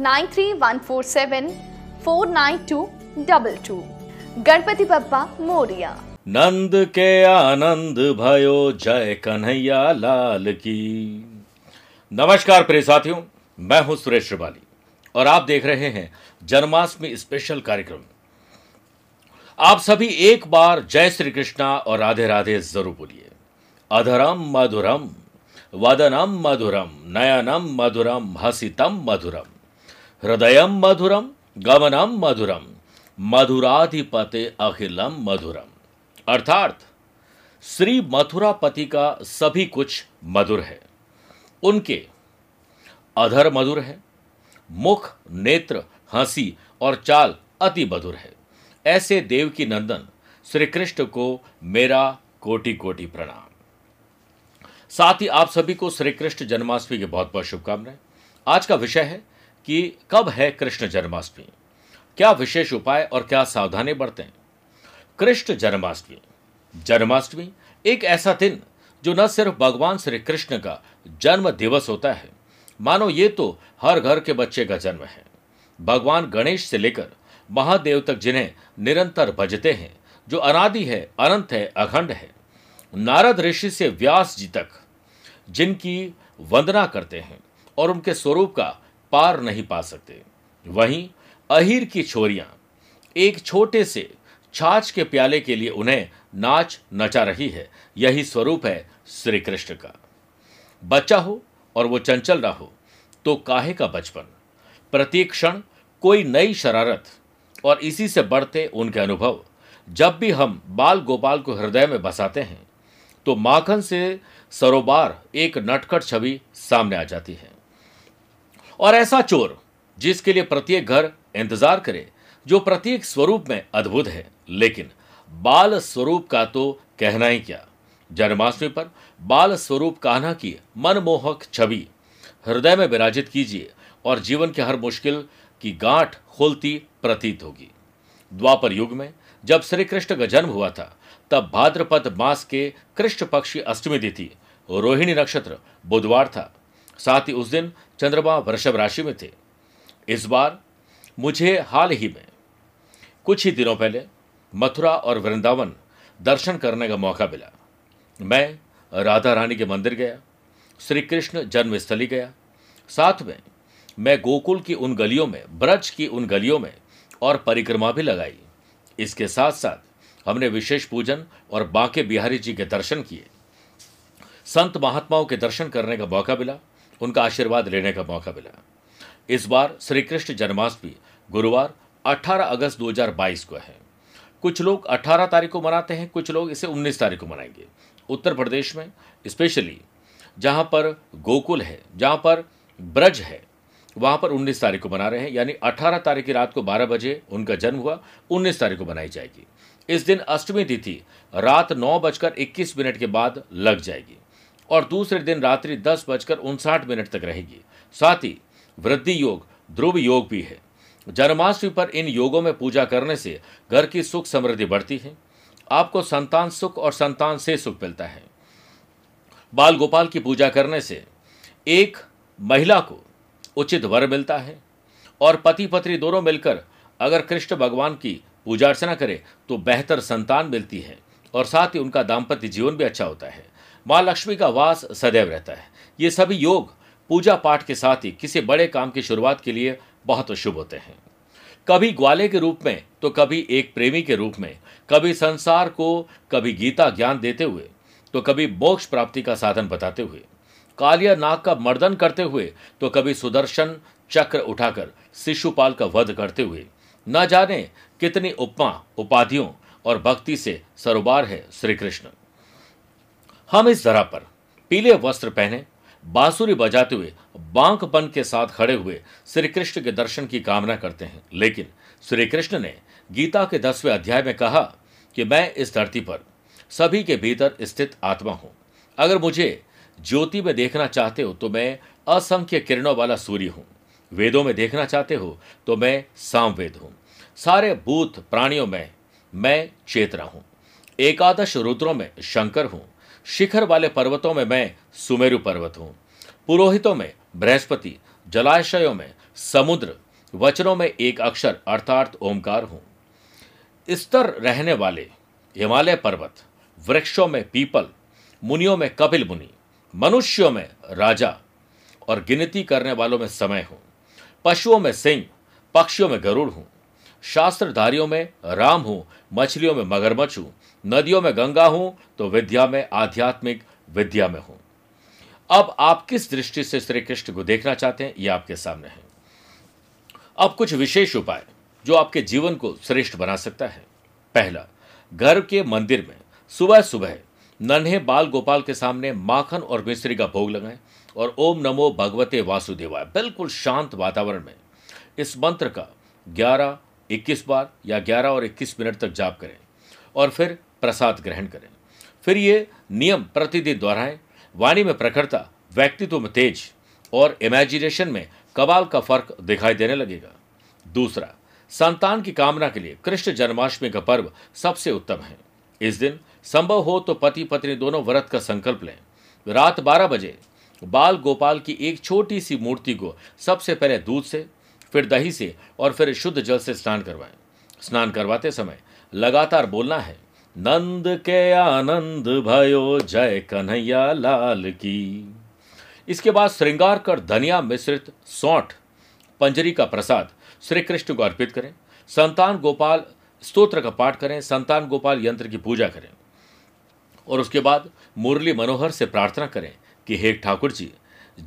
nine three one four seven four nine two double two Ganpati Bappa मोरिया। नंद के आनंद भयो, जय कन्हैया लाल की। नमस्कार प्रिय साथियों, मैं हूँ सुरेश श्रिवाली, और आप देख रहे हैं जन्माष्टमी स्पेशल कार्यक्रम। आप सभी एक बार जय श्री कृष्णा और राधे राधे ज़रूर बोलिए। अधरम मधुरम, वदनम मधुरम, नयनम मधुरम, हसितम मधुरम। हृदयम मधुरम गमनम मधुरम मधुराधिपते अखिलम मधुरम। अर्थात, श्री मथुरापति का सभी कुछ मधुर है। उनके अधर मधुर है, मुख, नेत्र, हँसी और चाल अति मधुर है। ऐसे देव की नंदन श्री कृष्ण को मेरा कोटि कोटि प्रणाम। साथ ही आप सभी को श्री कृष्ण जन्माष्टमी की बहुत बहुत शुभकामनाएँ। आज का विषय है कि कब है कृष्ण जन्माष्टमी? क्या विशेष उपाय और क्या सावधानी बरतें? कृष्ण जन्माष्टमी। जन्माष्टमी एक ऐसा दिन जो न सिर्फ़ भगवान श्री कृष्ण का जन्म दिवस होता है। मानो ये तो हर घर के बच्चे का जन्म है। भगवान गणेश से लेकर महादेव तक जिन्हें निरंतर भजते हैं, जो अनादि है, अनंत है, अखंड है, नारद ऋषि से व्यास जी तक जिनकी वंदना करते हैं और उनके स्वरूप का पार नहीं पा सकते। वहीं अहिर की छोरियाँ एक छोटे से छाछ के प्याले के लिए उन्हें नाच नचा रही है। यही स्वरूप है श्री कृष्ण का। बच्चा हो और वो चंचल ना हो तो काहे का बचपन? प्रत्येक क्षण कोई नई शरारत और इसी से बढ़ते उनके अनुभव। जब भी हम बाल गोपाल को हृदय में बसाते हैं तो माखन से सरोबार एक नटखट छवि सामने आ जाती है। और ऐसा चोर, जिसके लिए प्रत्येक घर इंतज़ार करे, जो प्रत्येक स्वरूप में अद्भुत है। लेकिन बाल स्वरूप का तो कहना ही क्या? जन्माष्टमी पर बाल स्वरूप कान्हा की मनमोहक छवि। हृदय में विराजित कीजिए और जीवन के हर मुश्किल की गांठ खोलती प्रतीत होगी। द्वापर युग में जब श्री कृष्ण का जन्म हुआ था, तब भाद्रपद मास के कृष्ण पक्षी अष्टमी तिथि, रोहिणी नक्षत्र बुधवार था। साथ ही उस दिन चंद्रमा वृषभ राशि में थे। इस बार मुझे हाल ही में कुछ ही दिनों पहले मथुरा और वृंदावन दर्शन करने का मौका मिला। मैं राधा रानी के मंदिर गया, श्री कृष्ण जन्मस्थली गया। साथ में मैं गोकुल की उन गलियों में, ब्रज की उन गलियों में और परिक्रमा भी लगाई। इसके साथ साथ हमने विशेष पूजन और बांके बिहारी जी के दर्शन किए। संत महात्माओं के दर्शन करने का मौका मिला। उनका आशीर्वाद लेने का मौका मिला। इस बार श्री कृष्ण जन्माष्टमी गुरुवार 18 अगस्त 2022 को है। कुछ लोग 18 तारीख को मनाते हैं, कुछ लोग इसे 19 तारीख को मनाएँगे। उत्तर प्रदेश में स्पेशली जहाँ पर गोकुल है, जहाँ पर ब्रज है, वहाँ पर 19 तारीख को मना रहे हैं। यानी 18 तारीख की रात को 12 बजे उनका जन्म हुआ 19 तारीख को मनाई जाएगी। इस दिन अष्टमी तिथि रात नौ बजकर इक्कीस मिनट के बाद लग जाएगी। और दूसरे दिन रात्रि दस बजकर उनसाठ मिनट तक रहेगी। साथ ही वृद्धि योग, ध्रुव योग भी है। जन्माष्टमी पर इन योगों में पूजा करने से घर की सुख समृद्धि बढ़ती है। आपको संतान सुख और संतान से सुख मिलता है। बाल गोपाल की पूजा करने से एक महिला को उचित वर मिलता है और पति पत्नी दोनों मिलकर अगर कृष्ण भगवान की पूजा अर्चना करे तो बेहतर संतान मिलती है और साथ ही उनका दाम्पत्य जीवन भी अच्छा होता है। माँ लक्ष्मी का वास सदैव रहता है। ये सभी योग पूजा पाठ के साथ ही किसी बड़े काम की शुरुआत के लिए बहुत शुभ होते हैं। कभी ग्वाले के रूप में तो कभी एक प्रेमी के रूप में, कभी संसार को, कभी गीता ज्ञान देते हुए तो कभी मोक्ष प्राप्ति का साधन बताते हुए, कालिया नाग का मर्दन करते हुए तो कभी सुदर्शन चक्र उठाकर शिशुपाल का वध करते हुए। न जाने कितनी उपमा, उपाधियों और भक्ति से सरोबार है श्री कृष्ण हम इस जरा पर पीले वस्त्र पहने, बांसुरी बजाते हुए बांकपन के साथ खड़े हुए श्री कृष्ण के दर्शन की कामना करते हैं। लेकिन श्री कृष्ण ने गीता के दसवें अध्याय में कहा कि मैं इस धरती पर सभी के भीतर स्थित आत्मा हूँ। अगर मुझे ज्योति में देखना चाहते हो तो मैं असंख्य किरणों वाला सूर्य हूँ। वेदों में देखना चाहते हो तो मैं सामवेद हूँ। सारे भूत प्राणियों में मैं चेतना हूँ। एकादश रुद्रों में शंकर हूँ। शिखर वाले पर्वतों में मैं सुमेरु पर्वत हूँ। पुरोहितों में बृहस्पति, जलाशयों में समुद्र, वचनों में एक अक्षर, अर्थात ओमकार हूँ। स्तर रहने वाले हिमालय पर्वत, वृक्षों में पीपल, मुनियों में कपिल मुनि, मनुष्यों में राजा और गिनती करने वालों में समय हूँ। पशुओं में सिंह, पक्षियों में गरुड़ हूँ। शास्त्रधारियों में राम हूँ मछलियों में मगरमच्छ हूँ नदियों में गंगा हूँ तो विद्या में आध्यात्मिक विद्या में हूँ। अब आप किस दृष्टि से श्री कृष्ण को देखना चाहते हैं यह आपके सामने है। अब कुछ विशेष उपाय जो आपके जीवन को श्रेष्ठ बना सकता है। पहला घर के मंदिर में सुबह सुबह नन्हे बाल गोपाल के सामने माखन और मिश्री का भोग लगाएँ और ओम नमो भगवते वासुदेवाय बिल्कुल शांत वातावरण में। इस मंत्र का 11, 21 बार या 11 और 21 मिनट तक जाप करें और फिर प्रसाद ग्रहण करें। फिर ये नियम प्रतिदिन दोहराएँ। वाणी में प्रखरता, व्यक्तित्व में तेज और इमेजिनेशन में कबाल का फ़र्क दिखाई देने लगेगा। दूसरा, संतान की कामना के लिए कृष्ण जन्माष्टमी का पर्व सबसे उत्तम है। इस दिन संभव हो तो पति पत्नी दोनों व्रत का संकल्प लें। रात 12 बजे बाल गोपाल की एक छोटी सी मूर्ति को सबसे पहले दूध से फिर दही से और फिर शुद्ध जल से स्नान करवाएँ। स्नान करवाते समय लगातार बोलना है, नंद के आनंद भयो, जय कन्हैया लाल की। इसके बाद श्रृंगार कर धनिया मिश्रित सौठ, पंजरी का प्रसाद श्री कृष्ण को अर्पित करें। संतान गोपाल स्तोत्र का पाठ करें, संतान गोपाल यंत्र की पूजा करें। और उसके बाद मुरली मनोहर से प्रार्थना करें कि, हे ठाकुर जी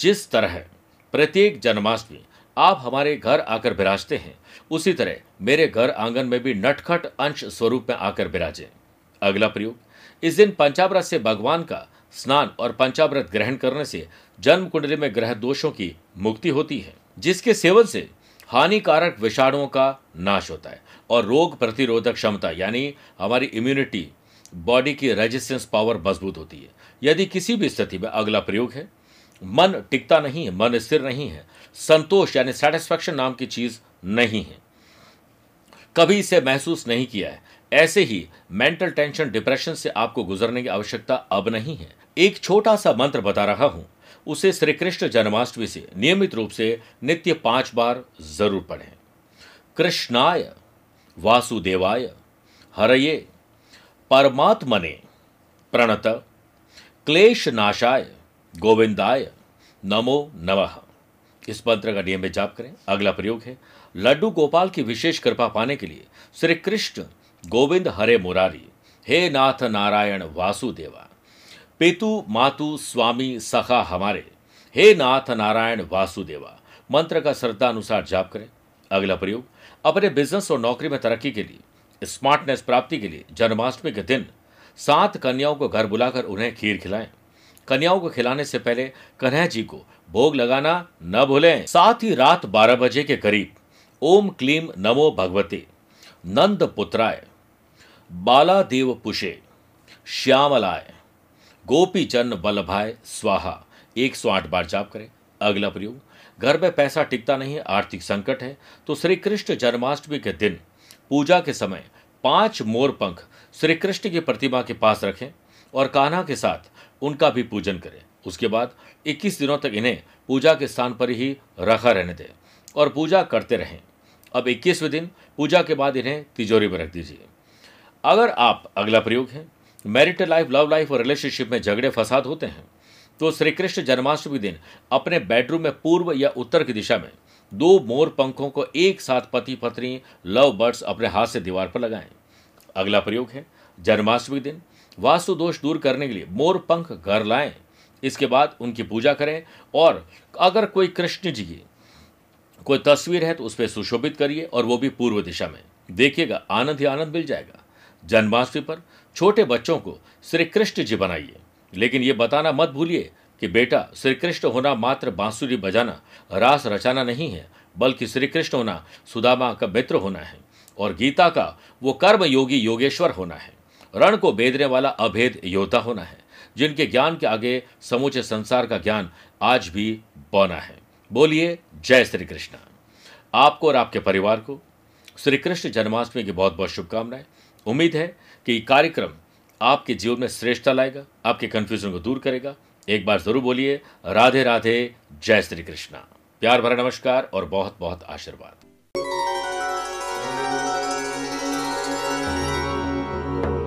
जिस तरह प्रत्येक जन्माष्टमी आप हमारे घर आकर विराजते हैं। उसी तरह, मेरे घर आँगन में भी नटखट अंश स्वरूप में आकर विराजे अगला प्रयोग, इस दिन पंचाव्रत से भगवान का स्नान और पंचाव्रत ग्रहण करने से जन्म कुंडली में ग्रह दोषों की मुक्ति होती है, जिसके सेवन से हानिकारक विषाणुओं का नाश होता है और रोग प्रतिरोधक क्षमता, यानी हमारी इम्यूनिटी बॉडी की रेजिस्टेंस पावर मज़बूत होती है। यदि किसी भी स्थिति में अगला प्रयोग है मन टिकता नहीं है, मन स्थिर नहीं है। संतोष यानी सेटिस्फैक्शन नाम की चीज़ नहीं है। कभी इसे महसूस नहीं किया है। ऐसे ही मेंटल टेंशन डिप्रेशन से आपको गुजरने की आवश्यकता अब नहीं है। एक छोटा सा मंत्र बता रहा हूँ। उसे श्री कृष्ण जन्माष्टमी से नियमित रूप से नित्य पाँच बार ज़रूर पढ़ें। कृष्णाय, वासुदेवाय, हरये, परमात्मने प्रणत क्लेश नाशाय गोविंदाय नमो नमः। इस मंत्र का नियमित जाप करें। अगला प्रयोग है, लड्डू गोपाल की विशेष कृपा पाने के लिए श्री कृष्ण गोविंद हरे मुरारी, हे नाथ नारायण वासुदेवा, पेतु मातु स्वामी सखा हमारे, हे नाथ नारायण वासुदेवा, मंत्र का श्रद्धा अनुसार जाप करें। अगला प्रयोग, अपने बिज़नेस और नौकरी में तरक्की के लिए, स्मार्टनेस प्राप्ति के लिए जन्माष्टमी के दिन सात कन्याओं को घर बुलाकर उन्हें खीर खिलाएँ। कन्याओं को खिलाने से पहले कन्हैया जी को भोग लगाना न भूलें। साथ ही रात बारह बजे के करीब, ओम क्लीम नमो भगवते। नंद पुत्राय बाला देव पुषे, श्यामलाय गोपी जन बल्लभाय, स्वाहा। एक सौ आठ बार जाप करें। अगला प्रयोग, घर में पैसा टिकता नहीं, आर्थिक संकट है तो श्री कृष्ण जन्माष्टमी के दिन, पूजा के समय पाँच मोर पंख श्री कृष्ण की प्रतिमा के पास रखें और कान्हा के साथ उनका भी पूजन करें। उसके बाद 21 दिनों तक इन्हें पूजा के स्थान पर ही रखा रहने दें और पूजा करते रहें। अब इक्कीसवें दिन पूजा के बाद इन्हें तिजोरी में रख दीजिए। अगर आप अगला प्रयोग है, मैरिटल लाइफ, लव लाइफ और रिलेशनशिप में झगड़े, फसाद होते हैं तो श्री कृष्ण जन्माष्टमी दिन अपने बेडरूम में पूर्व या उत्तर की दिशा में दो मोर पंखों को एक साथ पति पत्नी लव बर्ड्स अपने हाथ से दीवार पर लगाएँ। अगला प्रयोग है, जन्माष्टमी दिन वास्तु दोष दूर करने के लिए मोर पंख घर लाएँ। इसके बाद उनकी पूजा करें और अगर कोई कृष्ण जी की कोई तस्वीर है तो उस पर सुशोभित करिए और वो भी पूर्व दिशा में। देखिएगा, आनंद ही आनंद मिल जाएगा। जन्माष्टमी पर छोटे बच्चों को श्री कृष्ण जी बनाइए। लेकिन ये बताना मत भूलिए कि बेटा, श्री कृष्ण होना मात्र बांसुरी बजाना, रास रचाना नहीं है, बल्कि श्री कृष्ण होना सुदामा का मित्र होना है और गीता का वो कर्म योगी योगेश्वर होना है। रण को बेदने वाला अभेद योद्धा होना है, जिनके ज्ञान के आगे समूचे संसार का ज्ञान आज भी बौना है। बोलिए, जय श्री कृष्ण आपको और आपके परिवार को श्री कृष्ण जन्माष्टमी की बहुत बहुत शुभकामनाएँ। उम्मीद है कि कार्यक्रम आपके जीवन में श्रेष्ठता लाएगा, आपके कन्फ्यूज़न को दूर करेगा। एक बार ज़रूर बोलिए राधे राधे जय श्री कृष्णा प्यार भरा नमस्कार और बहुत बहुत आशीर्वाद।